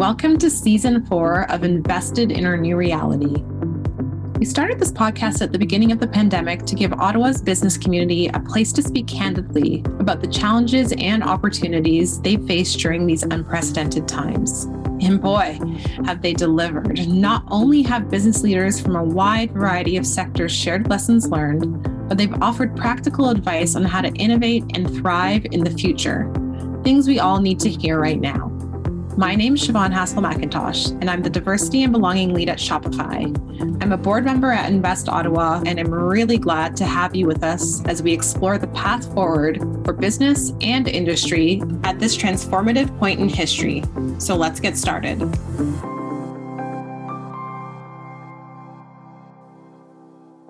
welcome to season four of Invested in Our New Reality. We started this podcast at the beginning of the pandemic to give Ottawa's business community a place to speak candidly about the challenges and opportunities they face during these unprecedented times. And boy, have they delivered. Not only have business leaders from a wide variety of sectors shared lessons learned, but they've offered practical advice on how to innovate and thrive in the future. Things we all need to hear right now. My name is Siobhan Haskell McIntosh, and I'm the Diversity and Belonging Lead at Shopify. I'm a board member at Invest Ottawa, and I'm really glad to have you with us as we explore the path forward for business and industry at this transformative point in history. So let's get started.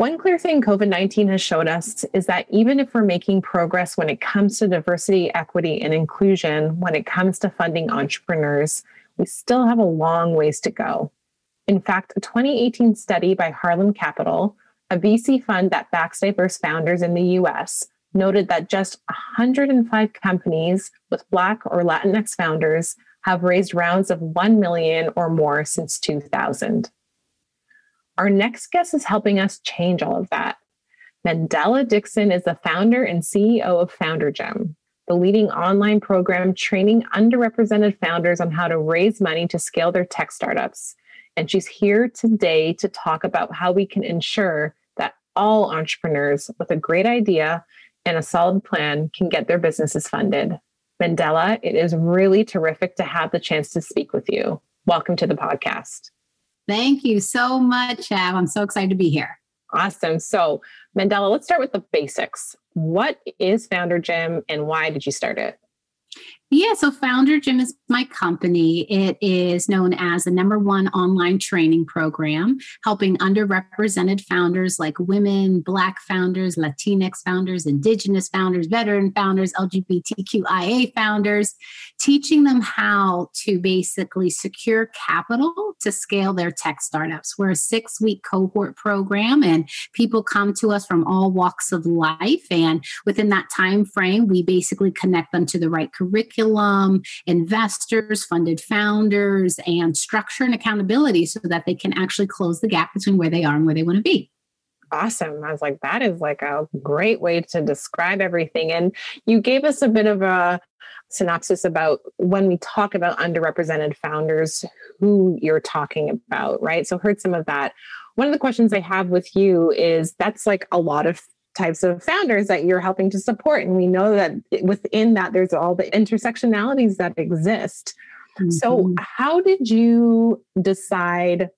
One clear thing COVID 19 has showed us is that even if we're making progress when it comes to diversity, equity, and inclusion, when it comes to funding entrepreneurs, we still have a long ways to go. In fact, a 2018 study by Harlem Capital, a VC fund that backs diverse founders in the US, noted that just 105 companies with Black or Latinx founders have raised rounds of 1 million or more since 2000. Our next guest is helping us change all of that. Mandela Dixon is the founder and CEO of Founder Gym, the leading online program training underrepresented founders on how to raise money to scale their tech startups. And she's here today to talk about how we can ensure that all entrepreneurs with a great idea and a solid plan can get their businesses funded. Mandela, it is really terrific to have the chance to speak with you. Welcome to the podcast. Thank you so much, Ab. I'm so excited to be here. Awesome. So, Mandela, let's start with the basics. What is Founder Gym and why did you start it? Yeah, so Founder Gym is my company. It is known as the number one online training program, helping underrepresented founders like women, Black founders, Latinx founders, Indigenous founders, veteran founders, LGBTQIA founders, teaching them how to basically secure capital to scale their tech startups. We're a six week cohort program, and people come to us from all walks of life. And within that time frame, we basically connect them to the right curriculum curriculum, investors, funded founders, and structure and accountability so that they can actually close the gap between where they are and where they want to be awesome. I was like, that is like a great way to describe everything. And you gave us a bit of a synopsis about when we talk about underrepresented founders, who you're talking about, right? So, heard some of that. One of the questions I have with you is that's like a lot of types of founders that you're helping to support. And we know that within that, there's all the intersectionalities that exist. Mm-hmm. So, how did you decide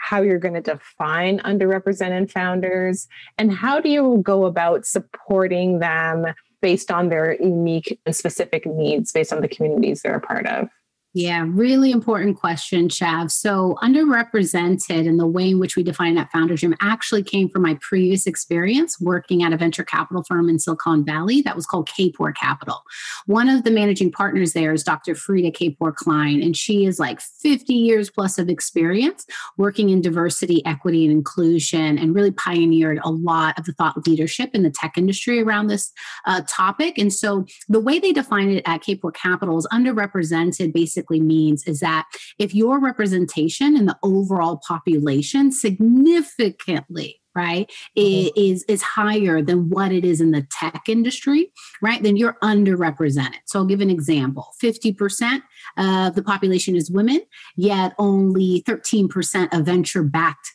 how you're going to define underrepresented founders? And how do you go about supporting them based on their unique and specific needs based on the communities they're a part of? Yeah, really important question, Shav. So, underrepresented in the way in which we define that founder gym actually came from my previous experience working at a venture capital firm in Silicon Valley that was called Kapor Capital. One of the managing partners there is Dr. Freada Kapor Klein, and she is like 50 years plus of experience working in diversity, equity, and inclusion, and really pioneered a lot of the thought leadership in the tech industry around this uh, topic. And so, the way they define it at Kapor Capital is underrepresented basically basically means is that if your representation in the overall population significantly right mm-hmm. is is higher than what it is in the tech industry right then you're underrepresented so i'll give an example 50% of the population is women yet only 13% of venture backed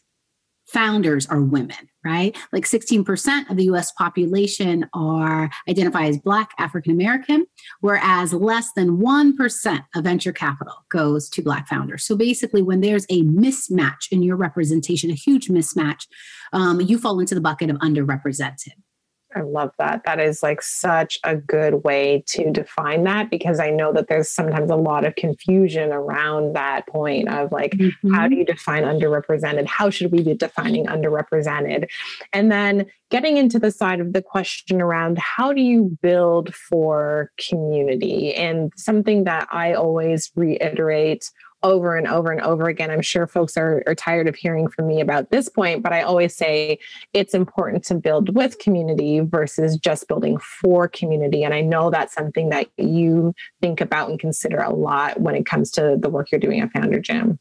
founders are women, right? Like 16% of the US population are identify as Black, African American, whereas less than 1% of venture capital goes to Black founders. So basically, when there's a mismatch in your representation, a huge mismatch, um, you fall into the bucket of underrepresented. I love that. That is like such a good way to define that because I know that there's sometimes a lot of confusion around that point of like, mm-hmm. how do you define underrepresented? How should we be defining underrepresented? And then getting into the side of the question around how do you build for community? And something that I always reiterate over and over and over again. I'm sure folks are, are tired of hearing from me about this point, but I always say it's important to build with community versus just building for community. And I know that's something that you think about and consider a lot when it comes to the work you're doing at Founder Gym.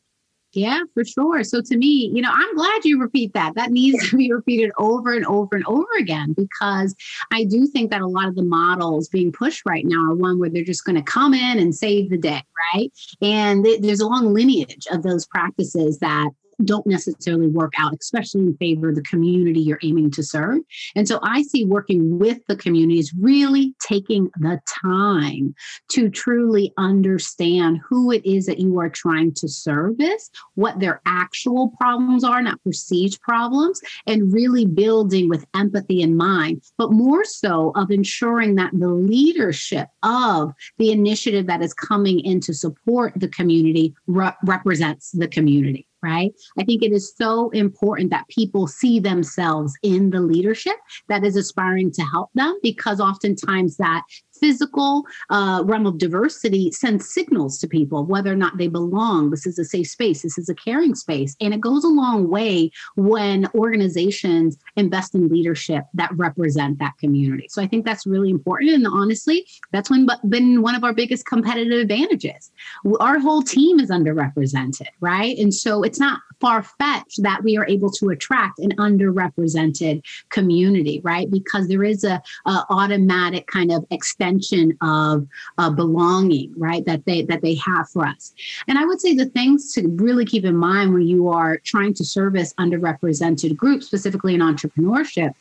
Yeah, for sure. So to me, you know, I'm glad you repeat that. That needs to be repeated over and over and over again because I do think that a lot of the models being pushed right now are one where they're just going to come in and save the day, right? And th- there's a long lineage of those practices that don't necessarily work out, especially in favor of the community you're aiming to serve. And so I see working with the community is really taking the time to truly understand who it is that you are trying to service, what their actual problems are, not perceived problems, and really building with empathy in mind, but more so of ensuring that the leadership of the initiative that is coming in to support the community re- represents the community right? I think it is so important that people see themselves in the leadership that is aspiring to help them because oftentimes that physical uh, realm of diversity sends signals to people whether or not they belong. This is a safe space. This is a caring space. And it goes a long way when organizations invest in leadership that represent that community. So I think that's really important. And honestly, that's when, been one of our biggest competitive advantages. Our whole team is underrepresented, right? And so it's not far fetched that we are able to attract an underrepresented community, right? Because there is a, a automatic kind of extension of uh, belonging, right? That they that they have for us. And I would say the things to really keep in mind when you are trying to service underrepresented groups, specifically in entrepreneurship,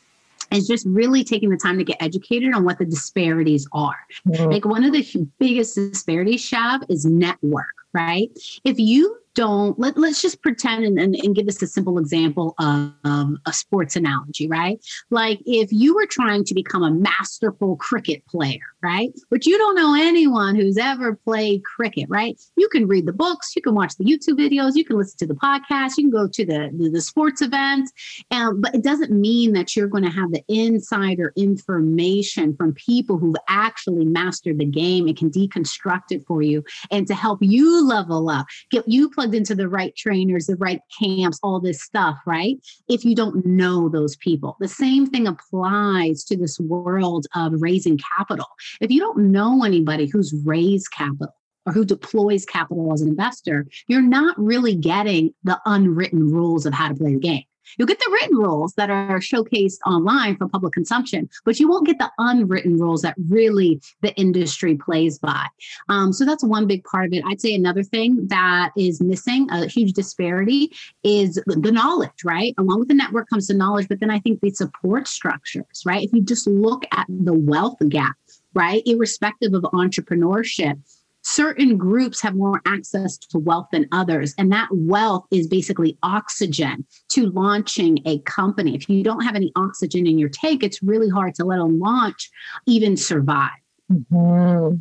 is just really taking the time to get educated on what the disparities are. Mm-hmm. Like one of the biggest disparities, Shav, is network, right? If you don't let, let's just pretend and, and, and give us a simple example of, of, a sports analogy right? Like if you were trying to become a masterful cricket player right? But you don't know anyone who's ever played cricket right? You can read the books you can watch the youtube videos you can listen to the podcast you can go to the the, the sports events um, but it doesn't mean that you're going to have the insider information from people who've actually mastered the game and can deconstruct it for you and to help you level up get you plugged into the right trainers, the right camps, all this stuff, right? If you don't know those people, the same thing applies to this world of raising capital. If you don't know anybody who's raised capital, or who deploys capital as an investor, you're not really getting the unwritten rules of how to play the game. You'll get the written rules that are showcased online for public consumption, but you won't get the unwritten rules that really the industry plays by. Um, so that's one big part of it. I'd say another thing that is missing, a huge disparity, is the knowledge, right? Along with the network comes the knowledge, but then I think the support structures, right? If you just look at the wealth gap, right, irrespective of entrepreneurship, certain groups have more access to wealth than others. And that wealth is basically oxygen to launching a company. If you don't have any oxygen in your tank, it's really hard to let a launch even survive. Mm-hmm.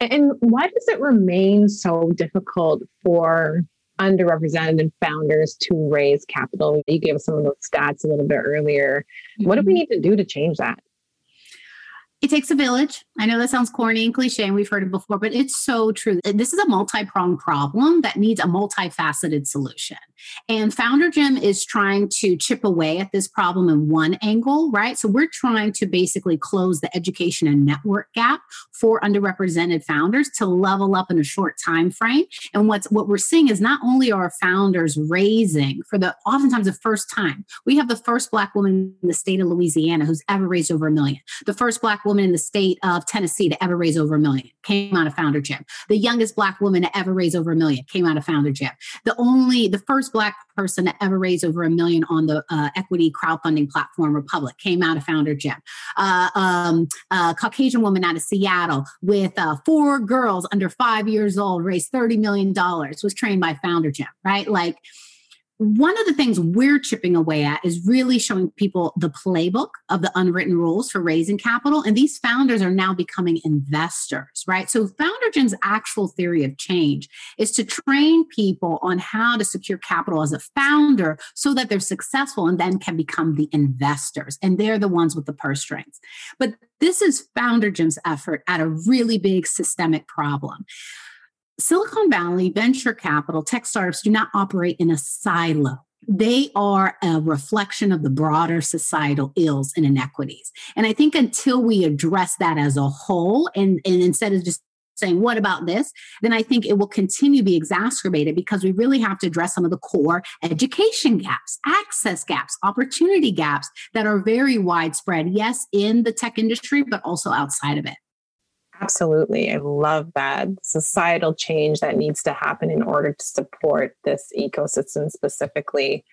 And why does it remain so difficult for underrepresented founders to raise capital? You gave us some of those stats a little bit earlier. Mm-hmm. What do we mm-hmm. need to do to change that? It takes a village. I know that sounds corny and cliche, and we've heard it before, but it's so true. This is a multi pronged problem that needs a multifaceted solution. And Founder Gym is trying to chip away at this problem in one angle, right? So we're trying to basically close the education and network gap for underrepresented founders to level up in a short time frame. And what's what we're seeing is not only are founders raising for the oftentimes the first time. We have the first black woman in the state of Louisiana who's ever raised over a million. The first black woman in the state of Tennessee to ever raise over a million came out of Founder Gym. The youngest black woman to ever raise over a million came out of Founder Gym. The only the first Black person to ever raise over a million on the uh, equity crowdfunding platform Republic came out of Founder Gym. Uh, um, a Caucasian woman out of Seattle with uh, four girls under five years old raised $30 million, was trained by Founder Gym, right? Like, one of the things we're chipping away at is really showing people the playbook of the unwritten rules for raising capital. And these founders are now becoming investors, right? So, Founder Gym's actual theory of change is to train people on how to secure capital as a founder so that they're successful and then can become the investors. And they're the ones with the purse strings. But this is Founder Gym's effort at a really big systemic problem Silicon Valley venture capital tech startups do not operate in a silo they are a reflection of the broader societal ills and inequities. And I think until we address that as a whole, and, and instead of just saying, what about this? Then I think it will continue to be exacerbated because we really have to address some of the core education gaps, access gaps, opportunity gaps that are very widespread, yes, in the tech industry, but also outside of it. Absolutely. I love that societal change that needs to happen in order to support this ecosystem specifically.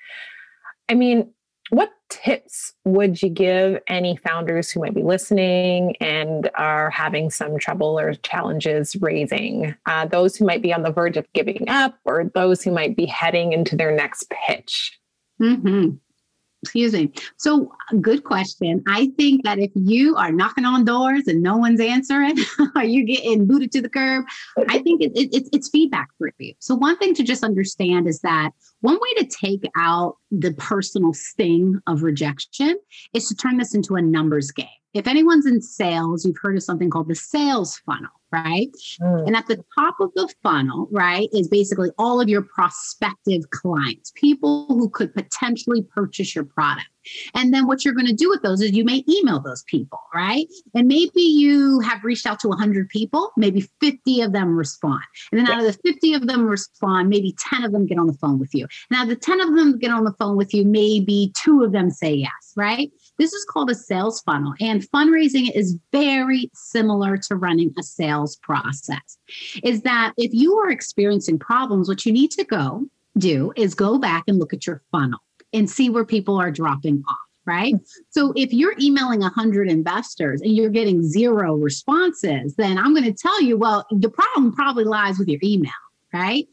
I mean, what tips would you give any founders who might be listening and are having some trouble or challenges raising? Uh, those who might be on the verge of giving up or those who might be heading into their next pitch? Mm-hmm. Excuse me. So, good question. I think that if you are knocking on doors and no one's answering, or you're getting booted to the curb, I think it, it, it's feedback for you. So, one thing to just understand is that one way to take out the personal sting of rejection is to turn this into a numbers game. If anyone's in sales, you've heard of something called the sales funnel right? Mm. And at the top of the funnel, right, is basically all of your prospective clients, people who could potentially purchase your product. And then what you're going to do with those is you may email those people, right? And maybe you have reached out to 100 people, maybe 50 of them respond. And then out of the 50 of them respond, maybe 10 of them get on the phone with you. Now, the 10 of them get on the phone with you, maybe two of them say yes, right? This is called a sales funnel, and fundraising is very similar to running a sales process. Is that if you are experiencing problems, what you need to go do is go back and look at your funnel and see where people are dropping off right? So if you're emailing 100 investors and you're getting zero responses, then I'm going to tell you, well, the problem probably lies with your email, right?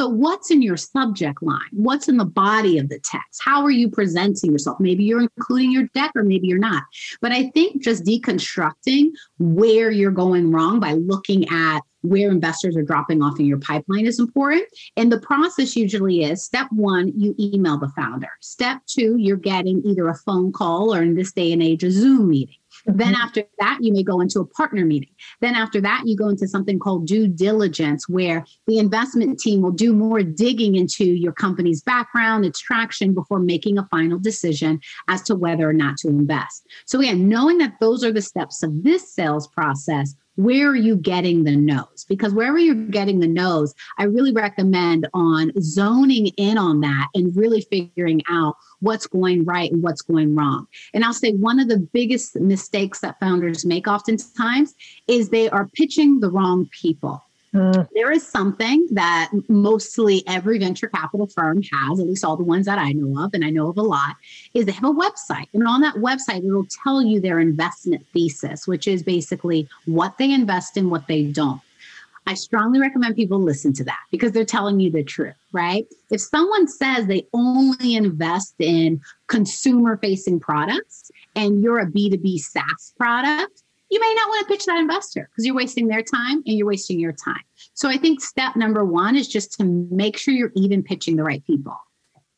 So, what's in your subject line? What's in the body of the text? How are you presenting yourself? Maybe you're including your deck or maybe you're not. But I think just deconstructing where you're going wrong by looking at where investors are dropping off in your pipeline is important. And the process usually is step one, you email the founder. Step two, you're getting either a phone call or in this day and age, a Zoom meeting. Then mm-hmm. after that, you may go into a partner meeting. Then after that, you go into something called due diligence, where the investment team will do more digging into your company's background, its traction before making a final decision as to whether or not to invest. So again, knowing that those are the steps of this sales process where are you getting the no's? Because wherever you're getting the no's, I really recommend on zoning in on that and really figuring out what's going right and what's going wrong. And I'll say one of the biggest mistakes that founders make oftentimes is they are pitching the wrong people. Mm. There is something that mostly every venture capital firm has, at least all the ones that I know of, and I know of a lot, is they have a website. And on that website, it'll tell you their investment thesis, which is basically what they invest in, what they don't. I strongly recommend people listen to that because they're telling you the truth, right? If someone says they only invest in consumer facing products and you're a B2B SaaS product, you may not want to pitch that investor because you're wasting their time and you're wasting your time. So I think step number one is just to make sure you're even pitching the right people.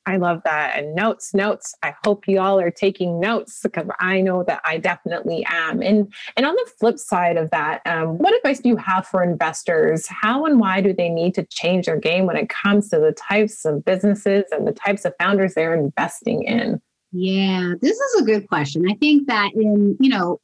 I love that. And notes, notes. I hope you all are taking notes because I know that I definitely am. And and on the flip side of that, um, what advice do you have for investors? How and why do they need to change their game when it comes to the types of businesses and the types of founders they're investing in? Yeah, this is a good question. I think that in, you know,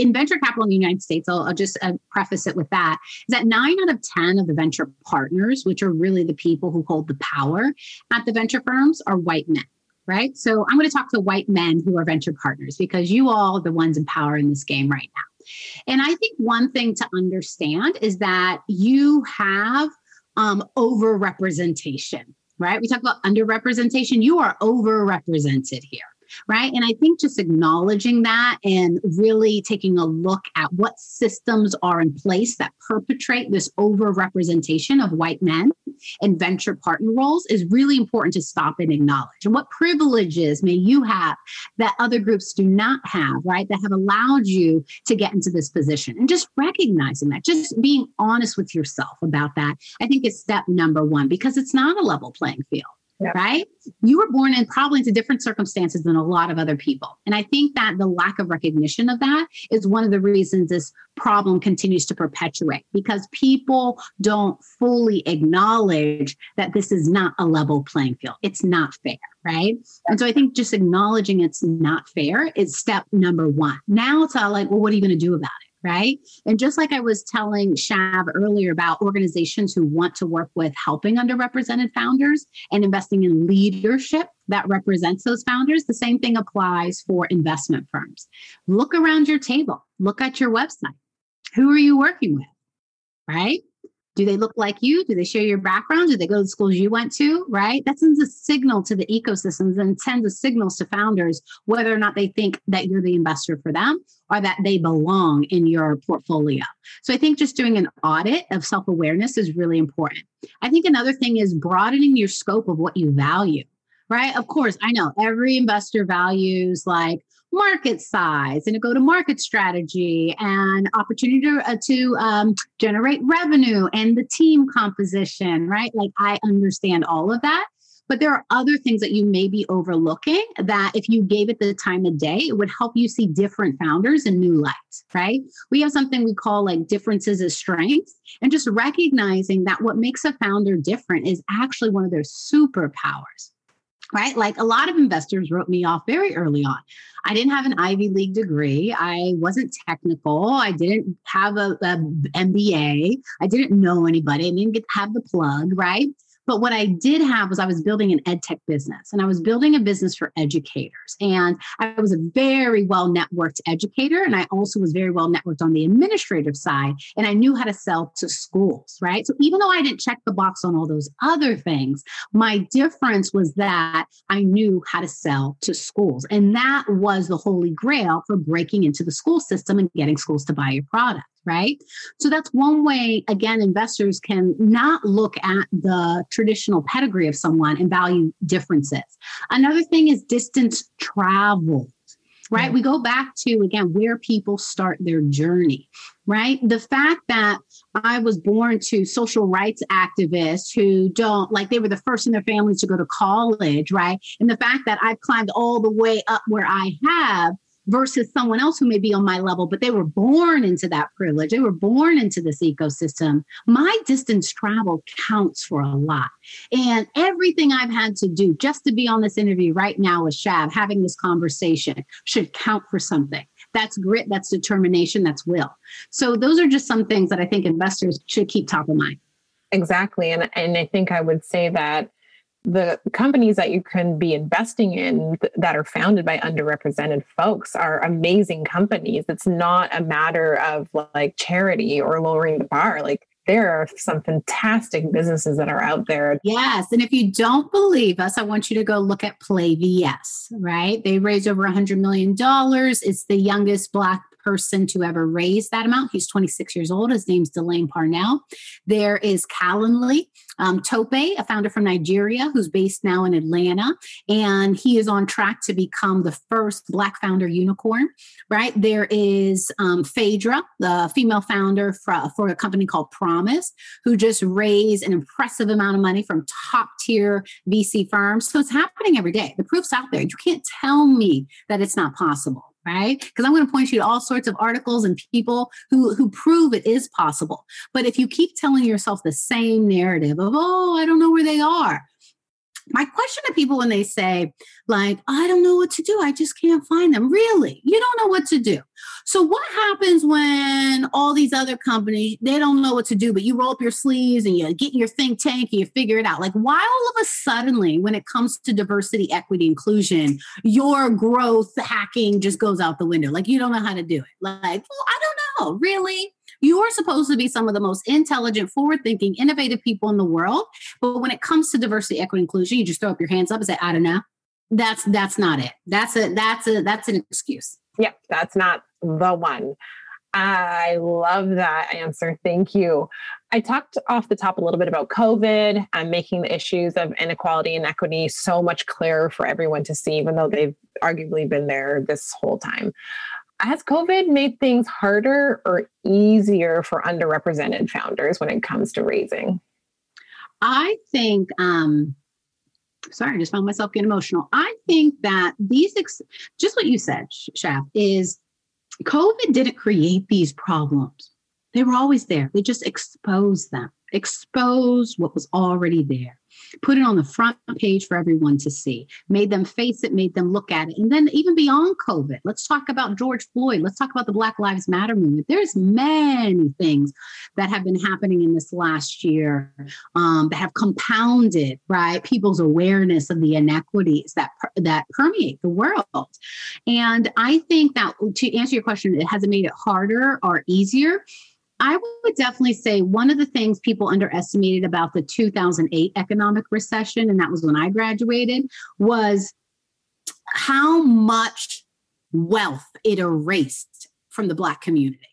in venture capital in the United States, I'll, I'll just uh, preface it with that, is that nine out of 10 of the venture partners, which are really the people who hold the power at the venture firms, are white men. Right. So I'm going to talk to white men who are venture partners because you all are the ones in power in this game right now. And I think one thing to understand is that you have um, over representation, right? We talk about underrepresentation. You are overrepresented here right? And I think just acknowledging that and really taking a look at what systems are in place that perpetrate this overrepresentation of white men in venture partner roles is really important to stop and acknowledge. And what privileges may you have that other groups do not have, right? That have allowed you to get into this position and just recognizing that, just being honest with yourself about that, I think is step number one because it's not a level playing field yeah. right? You were born in probably into different circumstances than a lot of other people. And I think that the lack of recognition of that is one of the reasons this problem continues to perpetuate because people don't fully acknowledge that this is not a level playing field. It's not fair, right? And so I think just acknowledging it's not fair is step number one. Now it's all like, well, what are you going to do about it? Right? And just like I was telling Shav earlier about organizations who want to work with helping underrepresented founders and investing in leadership that represents those founders, the same thing applies for investment firms. Look around your table, look at your website. Who are you working with? Right? Do they look like you? Do they share your background? Do they go to the schools you went to? Right? That sends a signal to the ecosystems and sends a signals to founders whether or not they think that you're the investor for them or that they belong in your portfolio. So I think just doing an audit of self awareness is really important. I think another thing is broadening your scope of what you value right? Of course, I know every investor values like market size and a go to market strategy and opportunity to, uh, to um, generate revenue and the team composition, right? Like I understand all of that. But there are other things that you may be overlooking that if you gave it the time of day, it would help you see different founders in new light, right? We have something we call like differences as strengths, and just recognizing that what makes a founder different is actually one of their superpowers right? Like a lot of investors wrote me off very early on. I didn't have an Ivy League degree. I wasn't technical. I didn't have a, a MBA. I didn't know anybody. I didn't get have the plug, right? But what I did have was I was building an ed tech business and I was building a business for educators. And I was a very well networked educator. And I also was very well networked on the administrative side. And I knew how to sell to schools, right? So even though I didn't check the box on all those other things, my difference was that I knew how to sell to schools. And that was the holy grail for breaking into the school system and getting schools to buy your product right? So that's one way, again, investors can not look at the traditional pedigree of someone and value differences. Another thing is distance travel. Right. Mm-hmm. We go back to again where people start their journey, right? The fact that I was born to social rights activists who don't like they were the first in their families to go to college, right? And the fact that I've climbed all the way up where I have versus someone else who may be on my level, but they were born into that privilege. They were born into this ecosystem. My distance travel counts for a lot. And everything I've had to do just to be on this interview right now with Shav, having this conversation should count for something. That's grit, that's determination, that's will. So those are just some things that I think investors should keep top of mind. Exactly. And, and I think I would say that the companies that you can be investing in that are founded by underrepresented folks are amazing companies. It's not a matter of like charity or lowering the bar. Like there are some fantastic businesses that are out there. Yes. And if you don't believe us, I want you to go look at PlayVS, right? They raised over $100 million. It's the youngest Black person to ever raise that amount. He's 26 years old. His name's Delane Parnell. There is Calendly um, Tope, a founder from Nigeria who's based now in Atlanta, and he is on track to become the first Black founder unicorn, right? There is um, Phaedra, the female founder for, for a company called Promise, who just raised an impressive amount of money from top tier VC firms. So it's happening every day. The proof's out there. You can't tell me that it's not possible right? Because I'm going to point you to all sorts of articles and people who who prove it is possible. But if you keep telling yourself the same narrative of, oh, I don't know where they are, my question to people when they say like i don't know what to do. I just can't find them. Really? You don't know what to do. So what happens when all these other companies they don't know what to do but you roll up your sleeves and you get your think tank and you figure it out? Like why all of a suddenly when it comes to diversity equity inclusion your growth hacking just goes out the window? Like you don't know how to do it. Like well i don't know. Really you are supposed to be some of the most intelligent, forward thinking, innovative people in the world. But when it comes to diversity, equity, inclusion, you just throw up your hands up and say, I don't know. That's that's not it. That's a that's a that's an excuse. Yep, that's not the one. I love that answer. Thank you. I talked off the top a little bit about COVID and making the issues of inequality and equity so much clearer for everyone to see, even though they've arguably been there this whole time. Has COVID made things harder or easier for underrepresented founders when it comes to raising? I think um, sorry, I just found myself getting emotional. I think that these, ex- just what you said, Shav, is COVID didn't create these problems. They were always there. They just exposed them, exposed what was already there put it on the front page for everyone to see, made them face it, made them look at it. And then even beyond COVID, let's talk about George Floyd. Let's talk about the Black Lives Matter movement. There's many things that have been happening in this last year um, that have compounded, right, people's awareness of the inequities that that permeate the world. And I think that to answer your question, it hasn't made it harder or easier. I would definitely say one of the things people underestimated about the 2008 economic recession, and that was when I graduated, was how much wealth it erased from the Black community.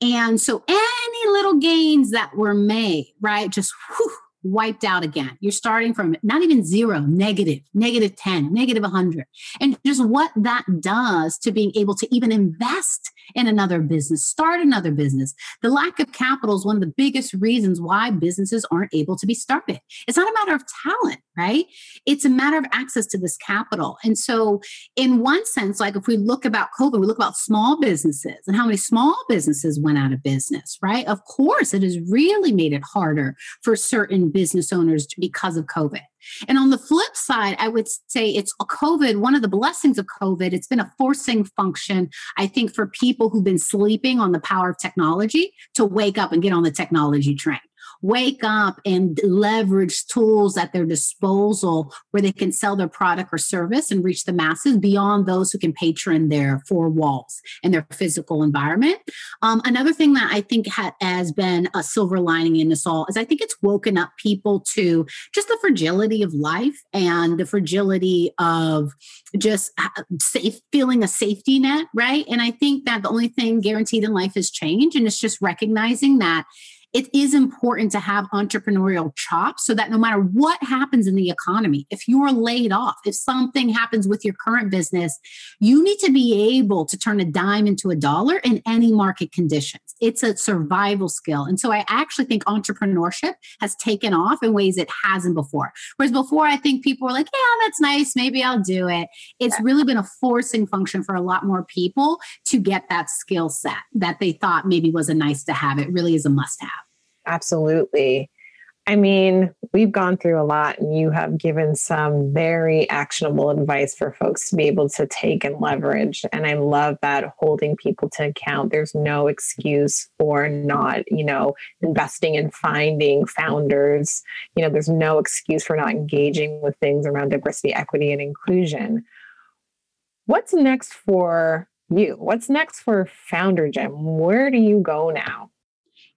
And so any little gains that were made, right, just whew, wiped out again. You're starting from not even zero, negative, negative 10, negative 100. And just what that does to being able to even invest in another business, start another business. The lack of capital is one of the biggest reasons why businesses aren't able to be started. It's not a matter of talent, right? It's a matter of access to this capital. And so, in one sense, like if we look about COVID, we look about small businesses and how many small businesses went out of business, right? Of course, it has really made it harder for certain business owners because of COVID. And on the flip side, I would say it's COVID, one of the blessings of COVID, it's been a forcing function, I think, for people who've been sleeping on the power of technology to wake up and get on the technology train wake up and leverage tools at their disposal where they can sell their product or service and reach the masses beyond those who can patron their four walls and their physical environment. Um, another thing that I think ha- has been a silver lining in this all is I think it's woken up people to just the fragility of life and the fragility of just uh, safe feeling a safety net, right? And I think that the only thing guaranteed in life is change. And it's just recognizing that it is important to have entrepreneurial chops so that no matter what happens in the economy, if you're laid off, if something happens with your current business, you need to be able to turn a dime into a dollar in any market conditions. It's a survival skill. And so I actually think entrepreneurship has taken off in ways it hasn't before. Whereas before, I think people were like, yeah, that's nice. Maybe I'll do it. It's really been a forcing function for a lot more people to get that skill set that they thought maybe was a nice to have. It really is a must have. Absolutely. I mean, we've gone through a lot, and you have given some very actionable advice for folks to be able to take and leverage. And I love that holding people to account. There's no excuse for not, you know, investing and finding founders. You know, there's no excuse for not engaging with things around diversity, equity, and inclusion. What's next for you? What's next for Founder Gym? Where do you go now?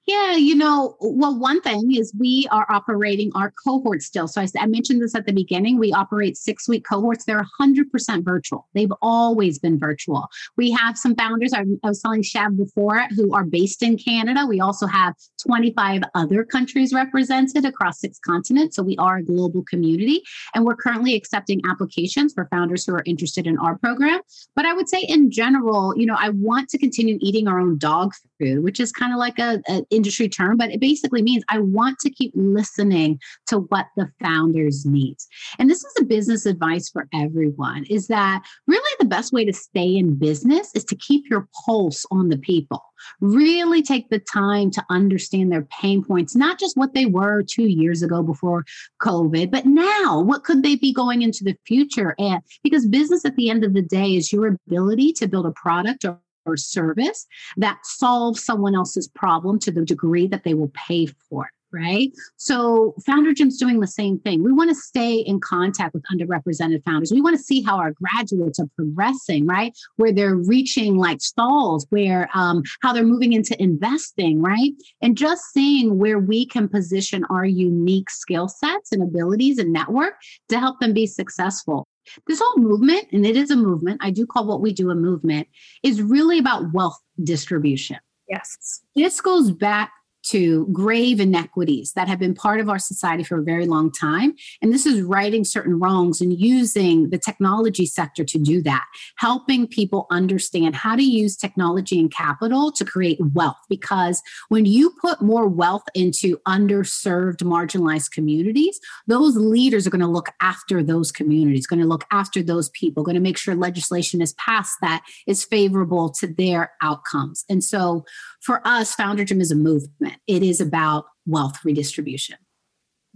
Yeah, you know, well, one thing is we are operating our cohorts still. So I, I mentioned this at the beginning. We operate six week cohorts. They're 100% virtual. They've always been virtual. We have some founders, I, I was telling Shav before, who are based in Canada. We also have 25 other countries represented across six continents. So we are a global community. And we're currently accepting applications for founders who are interested in our program. But I would say, in general, you know, I want to continue eating our own dog food, which is kind of like a, a industry term, but it basically means I want to keep listening to what the founders need. And this is a business advice for everyone is that really the best way to stay in business is to keep your pulse on the people. Really take the time to understand their pain points, not just what they were two years ago before COVID, but now what could they be going into the future? And because business at the end of the day is your ability to build a product or or service that solves someone else's problem to the degree that they will pay for it right? So Founder Gym's doing the same thing. We want to stay in contact with underrepresented founders. We want to see how our graduates are progressing, right? Where they're reaching like stalls, where um, how they're moving into investing, right? And just seeing where we can position our unique skill sets and abilities and network to help them be successful. This whole movement, and it is a movement, I do call what we do a movement, is really about wealth distribution. Yes. This goes back to grave inequities that have been part of our society for a very long time. And this is righting certain wrongs and using the technology sector to do that, helping people understand how to use technology and capital to create wealth. Because when you put more wealth into underserved, marginalized communities, those leaders are going to look after those communities, going to look after those people, going to make sure legislation is passed that is favorable to their outcomes. And so for us, Founder Gym is a movement. It is about wealth redistribution.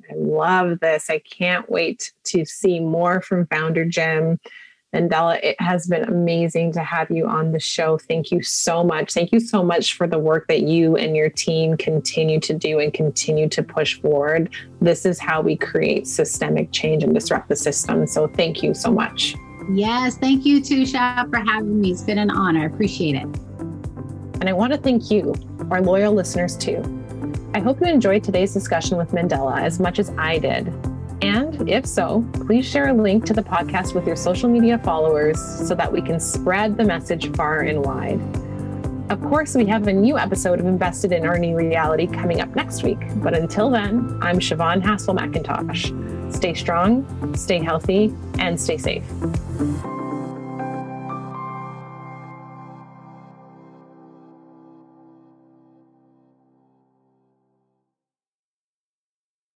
I love this. I can't wait to see more from Founder Gym. Mandela, it has been amazing to have you on the show. Thank you so much. Thank you so much for the work that you and your team continue to do and continue to push forward. This is how we create systemic change and disrupt the system. So thank you so much. Yes, thank you too, Shav, for having me. It's been an honor. I appreciate it. And I want to thank you, our loyal listeners, too. I hope you enjoyed today's discussion with Mandela as much as I did. And if so, please share a link to the podcast with your social media followers so that we can spread the message far and wide. Of course, we have a new episode of Invested in Our New Reality coming up next week. But until then, I'm Siobhan Haskell McIntosh. Stay strong, stay healthy, and stay safe.